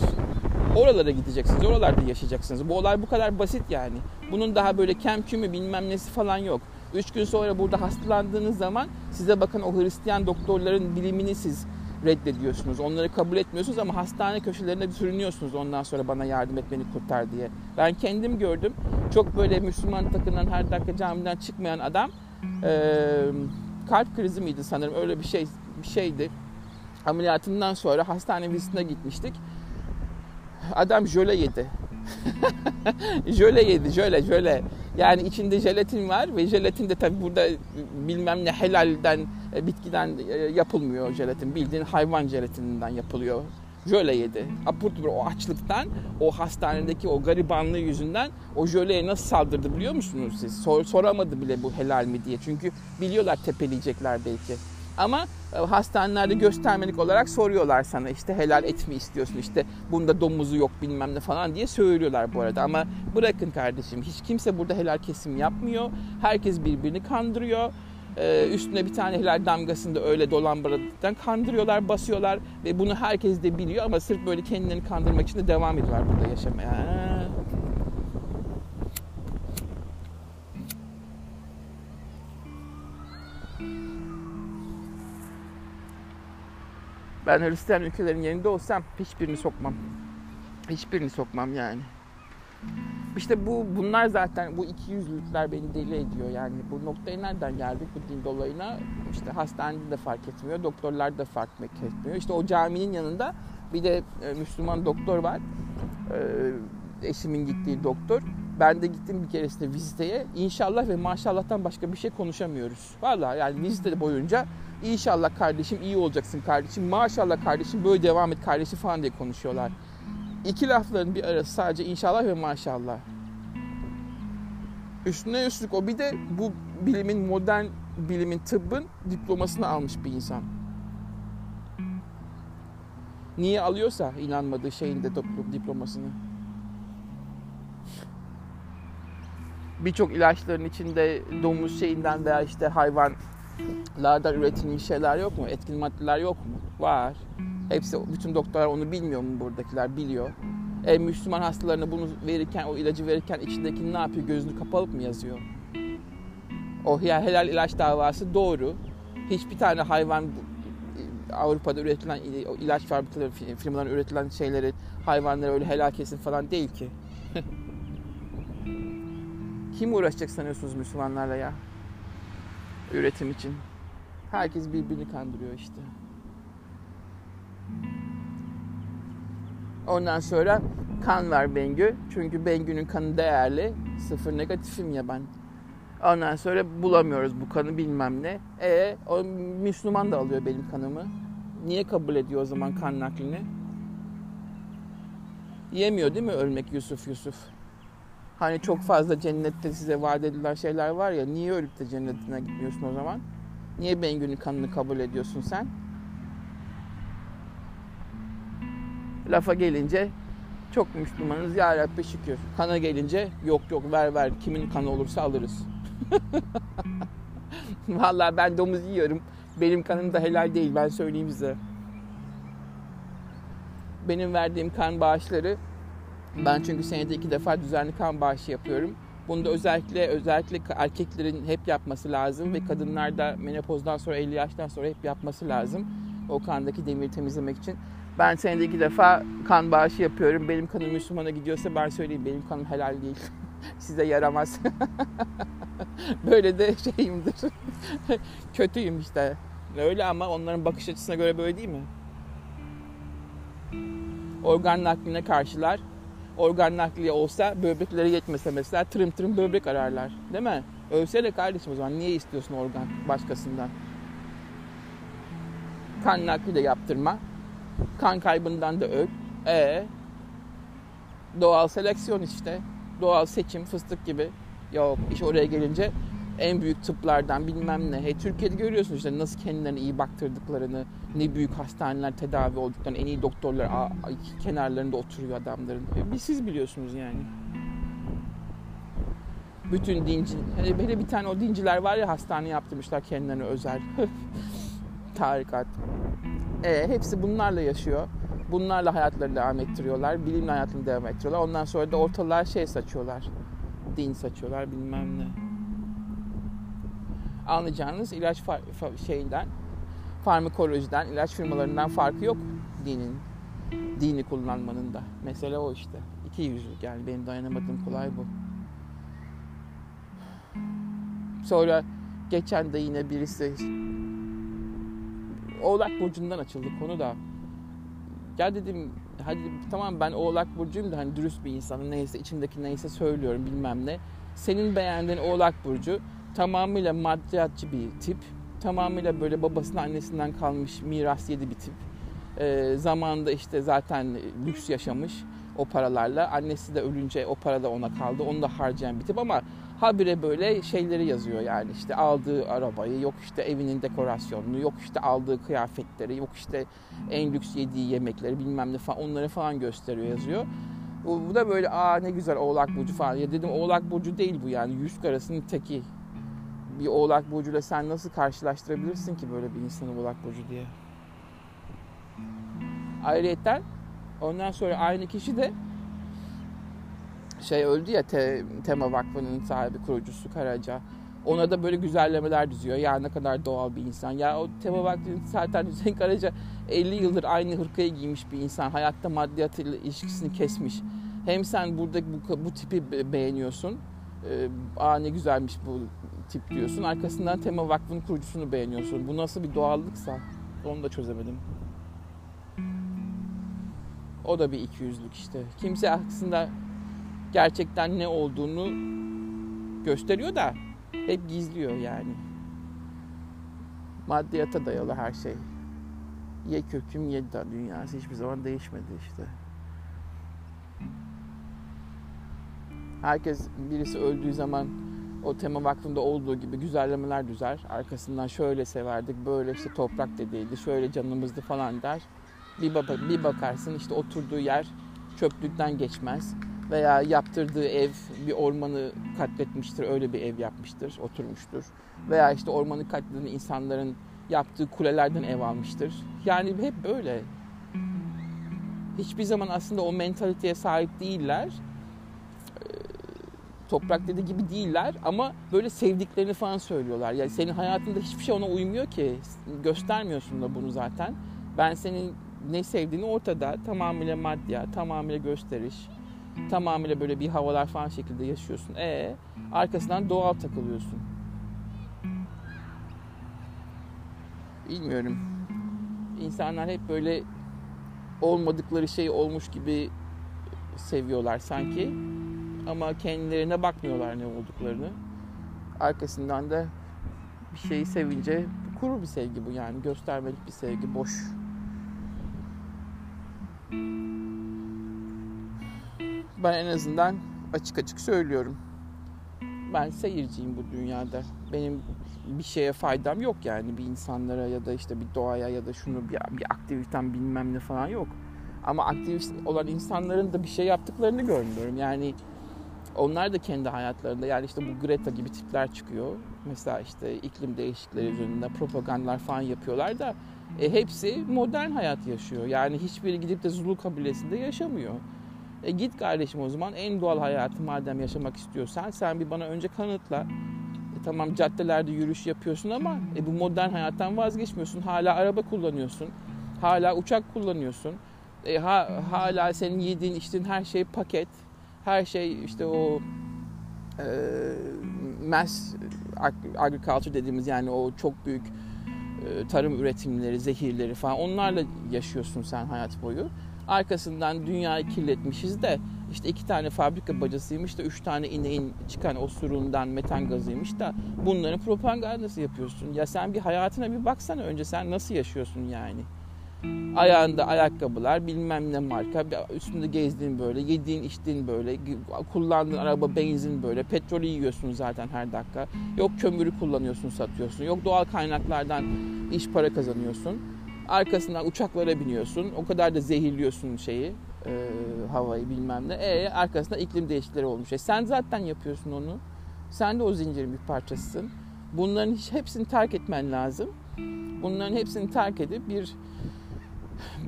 A: Oralara gideceksiniz, oralarda yaşayacaksınız. Bu olay bu kadar basit yani. Bunun daha böyle kemkümü bilmem nesi falan yok. Üç gün sonra burada hastalandığınız zaman size bakın o Hristiyan doktorların bilimini siz reddediyorsunuz. Onları kabul etmiyorsunuz ama hastane köşelerinde sürünüyorsunuz ondan sonra bana yardım et beni kurtar diye. Ben kendim gördüm. Çok böyle Müslüman takınan her dakika camiden çıkmayan adam e, kalp krizi miydi sanırım öyle bir şey bir şeydi. ameliyatından sonra hastane vizitine gitmiştik. Adam jöle yedi. jöle yedi, jöle, jöle. Yani içinde jelatin var ve jelatin de tabi burada bilmem ne helalden, e, bitkiden e, yapılmıyor jelatin. Bildiğin hayvan jelatininden yapılıyor. Jöle yedi. Apurtubur o açlıktan, o hastanedeki o garibanlığı yüzünden o jöleye nasıl saldırdı biliyor musunuz siz? Sor, soramadı bile bu helal mi diye. Çünkü biliyorlar tepeleyecekler belki. Ama e, hastanelerde göstermelik olarak soruyorlar sana işte helal et mi istiyorsun? işte bunda domuzu yok bilmem ne falan diye söylüyorlar bu arada. Ama bırakın kardeşim hiç kimse burada helal kesim yapmıyor. Herkes birbirini kandırıyor. Ee, üstüne bir tane helal damgasını da öyle dolambalıktan kandırıyorlar, basıyorlar ve bunu herkes de biliyor ama sırf böyle kendilerini kandırmak için de devam ediyorlar burada yaşamaya. Ben Hristiyan ülkelerin yerinde olsam hiçbirini sokmam. Hiçbirini sokmam yani. İşte bu bunlar zaten bu iki yüzlülükler beni deli ediyor yani. Bu noktaya nereden geldik bu din dolayına? İşte hastanede de fark etmiyor, doktorlar da fark etmiyor. İşte o caminin yanında bir de e, Müslüman doktor var. E, eşimin gittiği doktor. Ben de gittim bir keresinde viziteye. İnşallah ve maşallah'tan başka bir şey konuşamıyoruz. Vallahi yani vizite boyunca İnşallah kardeşim iyi olacaksın kardeşim. Maşallah kardeşim böyle devam et kardeşim falan diye konuşuyorlar. İki lafların bir arası sadece inşallah ve maşallah. Üstüne üstlük o bir de bu bilimin modern bilimin tıbbın diplomasını almış bir insan. Niye alıyorsa inanmadığı şeyin de diplomasını. Birçok ilaçların içinde domuz şeyinden veya işte hayvan lardan üretilmiş şeyler yok mu? Etkin maddeler yok mu? Var. Hepsi, bütün doktorlar onu bilmiyor mu buradakiler? Biliyor. E, Müslüman hastalarına bunu verirken, o ilacı verirken içindeki ne yapıyor? Gözünü kapalı mı yazıyor? O helal ilaç davası doğru. Hiçbir tane hayvan Avrupa'da üretilen ilaç fabrikaları, firmaların üretilen şeyleri hayvanlara öyle helal kesin falan değil ki. Kim uğraşacak sanıyorsunuz Müslümanlarla ya? Üretim için. Herkes birbirini kandırıyor işte. Ondan sonra kan ver Bengü. Çünkü Bengü'nün kanı değerli. Sıfır negatifim ya ben. Ondan sonra bulamıyoruz bu kanı bilmem ne. E o Müslüman da alıyor benim kanımı. Niye kabul ediyor o zaman kan naklini? Yemiyor değil mi ölmek Yusuf Yusuf? Hani çok fazla cennette size vaat edilen şeyler var ya niye ölüp de cennetine gitmiyorsun o zaman? Niye Bengü'nün kanını kabul ediyorsun sen? Lafa gelince çok Müslümanız ya Rabbi şükür. Kana gelince yok yok ver ver kimin kanı olursa alırız. Vallahi ben domuz yiyorum. Benim kanım da helal değil ben söyleyeyim size. Benim verdiğim kan bağışları ben çünkü senede iki defa düzenli kan bağışı yapıyorum. Bunu da özellikle özellikle erkeklerin hep yapması lazım ve kadınlar da menopozdan sonra 50 yaştan sonra hep yapması lazım. O kandaki demiri temizlemek için. Ben senede iki defa kan bağışı yapıyorum. Benim kanım Müslümana gidiyorsa ben söyleyeyim benim kanım helal değil. Size yaramaz. böyle de şeyimdir. Kötüyüm işte. Öyle ama onların bakış açısına göre böyle değil mi? Organ nakline karşılar organ nakliye olsa böbrekleri yetmese mesela tırım tırım böbrek ararlar. Değil mi? Ölse de kardeşim o zaman niye istiyorsun organ başkasından? Kan nakli de yaptırma. Kan kaybından da öl. E doğal seleksiyon işte. Doğal seçim fıstık gibi. Yok iş oraya gelince en büyük tıplardan bilmem ne. Hey, Türkiye'de görüyorsunuz işte nasıl kendilerine iyi baktırdıklarını, ne büyük hastaneler tedavi olduklarını, en iyi doktorlar kenarlarında oturuyor adamların. E, siz biliyorsunuz yani. Bütün dinci, hele, hele bir tane o dinciler var ya hastane yaptırmışlar kendilerine özel. Tarikat. E, hepsi bunlarla yaşıyor. Bunlarla hayatlarını devam ettiriyorlar. Bilimle hayatını devam ettiriyorlar. Ondan sonra da ortalığa şey saçıyorlar. Din saçıyorlar bilmem ne anlayacağınız ilaç far, şeyinden, farmakolojiden, ilaç firmalarından farkı yok dinin. Dini kullanmanın da. Mesele o işte. İki yüzlük yani benim dayanamadığım kolay bu. Sonra geçen de yine birisi Oğlak Burcu'ndan açıldı konu da. Ya dedim hadi tamam ben Oğlak Burcu'yum da hani dürüst bir insanım. Neyse içimdeki neyse söylüyorum bilmem ne. Senin beğendiğin Oğlak Burcu tamamıyla maddiyatçı bir tip. Tamamıyla böyle babasının annesinden kalmış miras yedi bir tip. Ee, zamanında işte zaten lüks yaşamış o paralarla. Annesi de ölünce o para da ona kaldı. Onu da harcayan bir tip ama habire böyle şeyleri yazıyor yani işte aldığı arabayı, yok işte evinin dekorasyonunu, yok işte aldığı kıyafetleri, yok işte en lüks yediği yemekleri bilmem ne falan onları falan gösteriyor yazıyor. Bu da böyle aa ne güzel oğlak burcu falan. Ya dedim oğlak burcu değil bu yani yüz karasının teki. Bir oğlak burcuyla sen nasıl karşılaştırabilirsin ki böyle bir insanı oğlak burcu diye. Ayrıyeten ondan sonra aynı kişi de şey öldü ya te, Tema Vakfı'nın sahibi kurucusu Karaca. Ona da böyle güzellemeler düzüyor. Ya ne kadar doğal bir insan. Ya o Tema Vakfı'nın zaten Hüseyin Karaca 50 yıldır aynı hırkayı giymiş bir insan. Hayatta maddiyatıyla ilişkisini kesmiş. Hem sen burada bu, bu tipi beğeniyorsun. Ee, Aa ne güzelmiş bu tip diyorsun. Arkasından Tema Vakfı'nın kurucusunu beğeniyorsun. Bu nasıl bir doğallıksa onu da çözemedim. O da bir ikiyüzlük işte. Kimse aslında gerçekten ne olduğunu gösteriyor da hep gizliyor yani. Maddiyata dayalı her şey. Ye köküm ye da dünyası hiçbir zaman değişmedi işte. Herkes birisi öldüğü zaman o tema vakfında olduğu gibi güzellemeler düzer. Arkasından şöyle severdik, böyle işte toprak dediydi, şöyle canımızdı falan der. Bir, bak bir bakarsın işte oturduğu yer çöplükten geçmez veya yaptırdığı ev bir ormanı katletmiştir, öyle bir ev yapmıştır, oturmuştur. Veya işte ormanı katleden insanların yaptığı kulelerden ev almıştır. Yani hep böyle. Hiçbir zaman aslında o mentaliteye sahip değiller. Toprak dediği gibi değiller ama böyle sevdiklerini falan söylüyorlar. Yani senin hayatında hiçbir şey ona uymuyor ki. Göstermiyorsun da bunu zaten. Ben senin ne sevdiğini ortada. Tamamıyla madya, tamamıyla gösteriş tamamıyla böyle bir havalar falan şekilde yaşıyorsun. E arkasından doğal takılıyorsun. Bilmiyorum. İnsanlar hep böyle olmadıkları şey olmuş gibi seviyorlar sanki. Ama kendilerine bakmıyorlar ne olduklarını. Arkasından da bir şeyi sevince kuru bir sevgi bu yani. Göstermelik bir sevgi, boş ben en azından açık açık söylüyorum. Ben seyirciyim bu dünyada. Benim bir şeye faydam yok yani bir insanlara ya da işte bir doğaya ya da şunu bir, bir aktivitem bilmem ne falan yok. Ama aktivist olan insanların da bir şey yaptıklarını görmüyorum. Yani onlar da kendi hayatlarında yani işte bu Greta gibi tipler çıkıyor. Mesela işte iklim değişiklikleri üzerinde propagandalar falan yapıyorlar da e, hepsi modern hayat yaşıyor. Yani hiçbiri gidip de Zulu kabilesinde yaşamıyor. E git kardeşim o zaman en doğal hayatı madem yaşamak istiyorsan sen bir bana önce kanıtla. E tamam caddelerde yürüyüş yapıyorsun ama e bu modern hayattan vazgeçmiyorsun. Hala araba kullanıyorsun. Hala uçak kullanıyorsun. E ha, hala senin yediğin içtiğin her şey paket. Her şey işte o e, mass agriculture dediğimiz yani o çok büyük e, tarım üretimleri, zehirleri falan onlarla yaşıyorsun sen hayat boyu. Arkasından dünyayı kirletmişiz de işte iki tane fabrika bacasıymış da üç tane ineğin çıkan osurundan metan gazıymış da bunların propagandası yapıyorsun. Ya sen bir hayatına bir baksana önce sen nasıl yaşıyorsun yani. Ayağında ayakkabılar bilmem ne marka üstünde gezdiğin böyle yediğin içtiğin böyle kullandığın araba benzin böyle petrolü yiyorsun zaten her dakika. Yok kömürü kullanıyorsun satıyorsun yok doğal kaynaklardan iş para kazanıyorsun Arkasından uçaklara biniyorsun. O kadar da zehirliyorsun şeyi, e, havayı bilmem ne. E arkasında iklim değişiklikleri olmuş. E sen zaten yapıyorsun onu. Sen de o zincirin bir parçasısın. Bunların hepsini terk etmen lazım. Bunların hepsini terk edip bir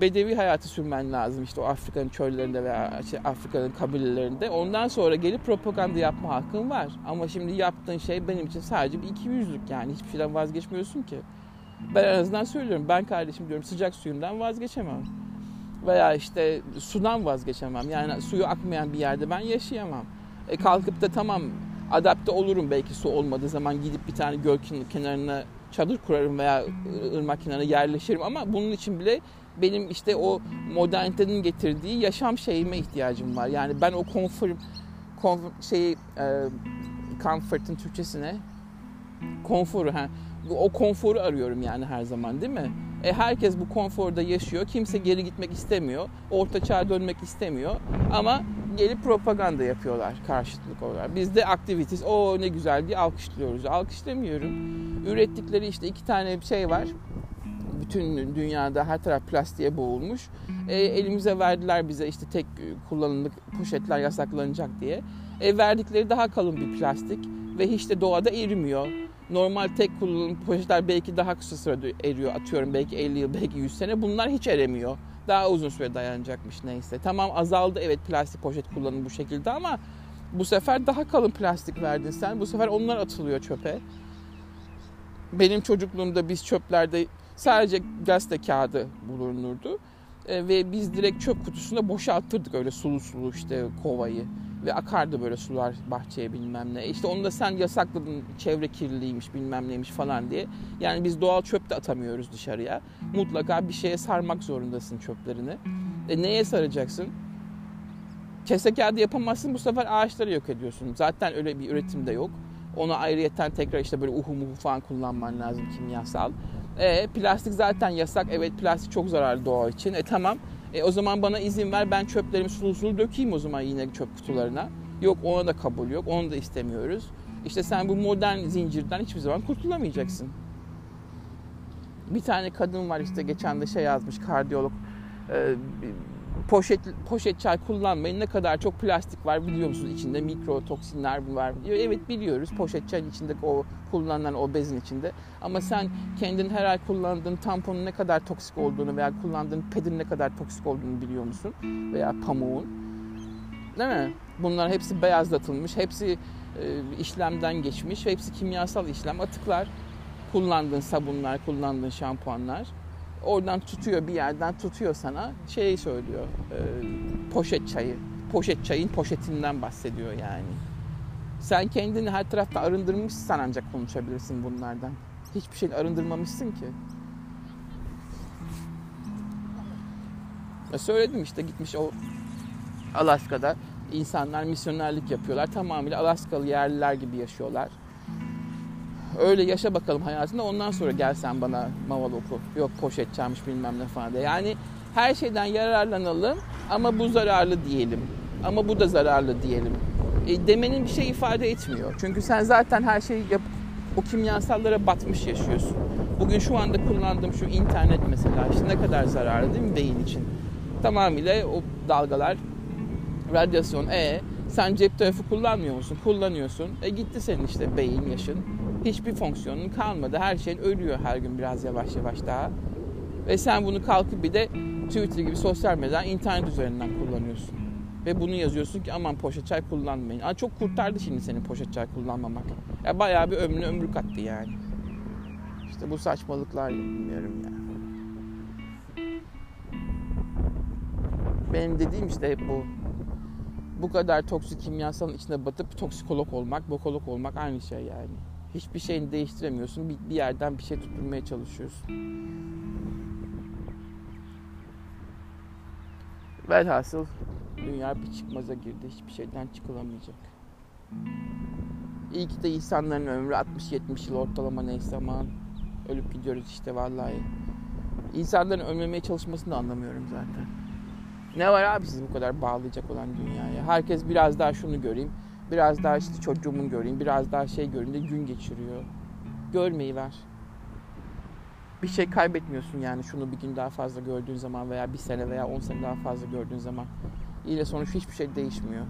A: bedevi hayatı sürmen lazım işte o Afrika'nın çöllerinde veya işte Afrika'nın kabilelerinde. Ondan sonra gelip propaganda yapma hakkın var. Ama şimdi yaptığın şey benim için sadece bir iki yüzlük yani hiçbir şeyden vazgeçmiyorsun ki. Ben en azından söylüyorum. Ben kardeşim diyorum sıcak suyumdan vazgeçemem. Veya işte sudan vazgeçemem. Yani suyu akmayan bir yerde ben yaşayamam. E kalkıp da tamam adapte olurum belki su olmadığı zaman gidip bir tane göl kenarına çadır kurarım veya ırmak kenarına yerleşirim ama bunun için bile benim işte o modernitenin getirdiği yaşam şeyime ihtiyacım var. Yani ben o konfor, konfor şeyi e, comfort'ın Türkçesine konforu ha o konforu arıyorum yani her zaman değil mi? E, herkes bu konforda yaşıyor. Kimse geri gitmek istemiyor. Orta çağa dönmek istemiyor. Ama gelip propaganda yapıyorlar karşıtlık olarak. Biz de aktivitis o ne güzel diye alkışlıyoruz. Alkışlamıyorum. Ürettikleri işte iki tane şey var. Bütün dünyada her taraf plastiğe boğulmuş. E, elimize verdiler bize işte tek kullanımlık poşetler yasaklanacak diye. E, verdikleri daha kalın bir plastik ve hiç de doğada erimiyor normal tek kullanım poşetler belki daha kısa sürede eriyor. Atıyorum belki 50 yıl, belki 100 sene. Bunlar hiç eremiyor. Daha uzun süre dayanacakmış neyse. Tamam azaldı evet plastik poşet kullanımı bu şekilde ama bu sefer daha kalın plastik verdin sen. Bu sefer onlar atılıyor çöpe. Benim çocukluğumda biz çöplerde sadece gazete kağıdı bulunurdu. E, ve biz direkt çöp kutusunda boşaltırdık öyle sulu sulu işte kovayı ve akardı böyle sular bahçeye bilmem ne. İşte onu da sen yasakladın çevre kirliliğiymiş bilmem neymiş falan diye. Yani biz doğal çöp de atamıyoruz dışarıya. Mutlaka bir şeye sarmak zorundasın çöplerini. E neye saracaksın? Kese kağıdı yapamazsın bu sefer ağaçları yok ediyorsun. Zaten öyle bir üretim de yok. Ona ayrıyeten tekrar işte böyle uhu muhu falan kullanman lazım kimyasal. E, plastik zaten yasak. Evet plastik çok zararlı doğa için. E tamam e, o zaman bana izin ver ben çöplerimi sulu sulu dökeyim o zaman yine çöp kutularına. Yok ona da kabul yok. Onu da istemiyoruz. İşte sen bu modern zincirden hiçbir zaman kurtulamayacaksın. Bir tane kadın var işte geçen de şey yazmış kardiyolog. E, poşet poşet çay kullanmayın. Ne kadar çok plastik var biliyor musunuz? İçinde mikrotoksinler var diyor. Evet biliyoruz. Poşet çayın içinde o kullanılan o bezin içinde. Ama sen kendin her ay kullandığın tamponun ne kadar toksik olduğunu veya kullandığın pedin ne kadar toksik olduğunu biliyor musun? Veya pamuğun. Değil mi? Bunlar hepsi beyazlatılmış. Hepsi e, işlemden geçmiş. Hepsi kimyasal işlem. Atıklar. Kullandığın sabunlar, kullandığın şampuanlar oradan tutuyor bir yerden tutuyor sana. Şeyi söylüyor e, poşet çayı. Poşet çayın poşetinden bahsediyor yani. Sen kendini her tarafta arındırmışsan ancak konuşabilirsin bunlardan. Hiçbir şey arındırmamışsın ki. Ya söyledim işte gitmiş o Alaska'da insanlar misyonerlik yapıyorlar. Tamamıyla Alaskalı yerliler gibi yaşıyorlar Öyle yaşa bakalım hayatında ondan sonra gel sen bana maval oku. Yok poşet çalmış bilmem ne falan diye. Yani her şeyden yararlanalım ama bu zararlı diyelim. Ama bu da zararlı diyelim. E, demenin bir şey ifade etmiyor. Çünkü sen zaten her şeyi yap, o kimyasallara batmış yaşıyorsun. Bugün şu anda kullandığım şu internet mesela işte ne kadar zararlı değil mi beyin için? Tamamıyla o dalgalar radyasyon. E sen cep telefonu kullanmıyor musun? Kullanıyorsun. E gitti senin işte beyin yaşın hiçbir fonksiyonun kalmadı. Her şeyin ölüyor her gün biraz yavaş yavaş daha. Ve sen bunu kalkıp bir de Twitter gibi sosyal medyadan internet üzerinden kullanıyorsun. Ve bunu yazıyorsun ki aman poşet çay kullanmayın. Aa, çok kurtardı şimdi senin poşet çay kullanmamak. Ya bayağı bir ömrüne ömrü kattı yani. İşte bu saçmalıklar bilmiyorum ya. Benim dediğim işte hep bu. Bu kadar toksik kimyasalın içine batıp toksikolog olmak, bokolog olmak aynı şey yani. Hiçbir şeyini değiştiremiyorsun. Bir, bir yerden bir şey tutturmaya çalışıyorsun. Velhasıl dünya bir çıkmaza girdi. Hiçbir şeyden çıkılamayacak. İyi ki de insanların ömrü 60-70 yıl ortalama neyse aman ölüp gidiyoruz işte vallahi. İnsanların ölmemeye çalışmasını da anlamıyorum zaten. Ne var abi siz bu kadar bağlayacak olan dünyaya? Herkes biraz daha şunu göreyim, Biraz daha işte çocuğumun göreyim, biraz daha şey göreyim de gün geçiriyor. Görmeyi ver. Bir şey kaybetmiyorsun yani şunu bir gün daha fazla gördüğün zaman veya bir sene veya on sene daha fazla gördüğün zaman. İyi sonuç hiçbir şey değişmiyor.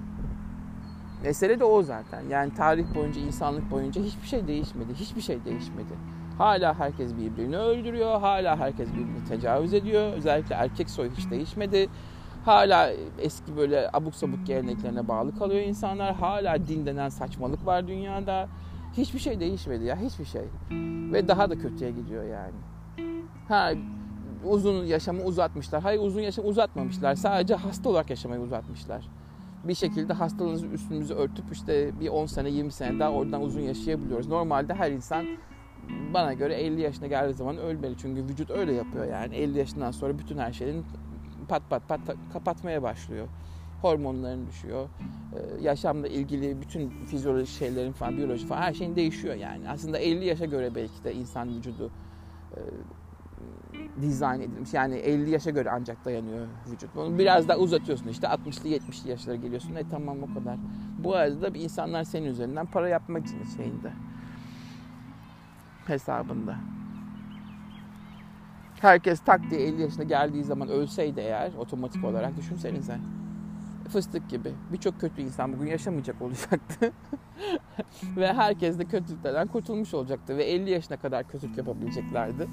A: Mesele de o zaten. Yani tarih boyunca, insanlık boyunca hiçbir şey değişmedi. Hiçbir şey değişmedi. Hala herkes birbirini öldürüyor. Hala herkes birbirini tecavüz ediyor. Özellikle erkek soy hiç değişmedi. Hala eski böyle abuk sabuk geleneklerine bağlı kalıyor insanlar. Hala din denen saçmalık var dünyada. Hiçbir şey değişmedi ya hiçbir şey. Ve daha da kötüye gidiyor yani. Ha uzun yaşamı uzatmışlar. Hayır uzun yaşamı uzatmamışlar. Sadece hasta olarak yaşamayı uzatmışlar. Bir şekilde hastalığınızı üstümüzü örtüp işte bir 10 sene 20 sene daha oradan uzun yaşayabiliyoruz. Normalde her insan bana göre 50 yaşına geldiği zaman ölmeli. Çünkü vücut öyle yapıyor yani. 50 yaşından sonra bütün her şeyin pat pat pat kapatmaya başlıyor. Hormonların düşüyor. Ee, yaşamla ilgili bütün fizyolojik şeylerin falan, biyoloji falan her şeyin değişiyor yani. Aslında 50 yaşa göre belki de insan vücudu e, dizayn edilmiş. Yani 50 yaşa göre ancak dayanıyor vücut. Bunu biraz daha uzatıyorsun işte 60'lı 70'li yaşlara geliyorsun. E tamam o kadar. Bu arada da insanlar senin üzerinden para yapmak için şeyinde hesabında. Herkes tak diye 50 yaşına geldiği zaman ölseydi eğer otomatik olarak düşünsenize. Fıstık gibi birçok kötü insan bugün yaşamayacak olacaktı. ve herkes de kötülüklerden kurtulmuş olacaktı. Ve 50 yaşına kadar kötülük yapabileceklerdi.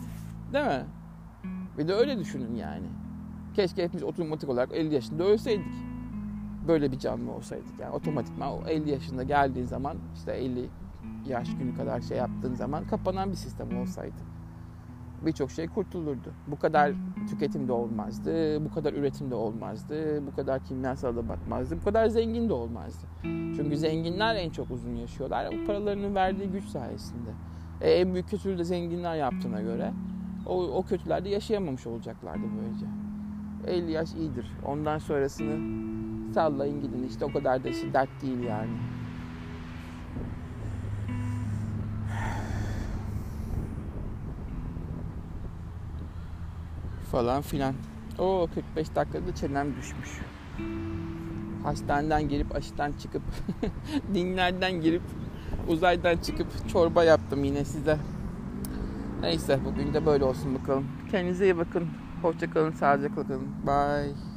A: Değil mi? Bir de öyle düşünün yani. Keşke hepimiz otomatik olarak 50 yaşında ölseydik. Böyle bir canlı olsaydık yani otomatikman o 50 yaşında geldiğin zaman işte 50 yaş günü kadar şey yaptığın zaman kapanan bir sistem olsaydı birçok şey kurtulurdu. Bu kadar tüketim de olmazdı, bu kadar üretim de olmazdı, bu kadar kimyasal da batmazdı, bu kadar zengin de olmazdı. Çünkü zenginler en çok uzun yaşıyorlar. Bu paralarının verdiği güç sayesinde. E, en büyük kötülüğü de zenginler yaptığına göre o, o kötülerde yaşayamamış olacaklardı böylece. 50 yaş iyidir. Ondan sonrasını sallayın gidin. İşte o kadar da işte dert değil yani. Falan filan. O 45 dakikada çenem düşmüş. Hastaneden girip aşıdan çıkıp dinlerden girip uzaydan çıkıp çorba yaptım yine size. Neyse bugün de böyle olsun bakalım. Kendinize iyi bakın. Hoşçakalın, sağlıcakla kalın. Bye.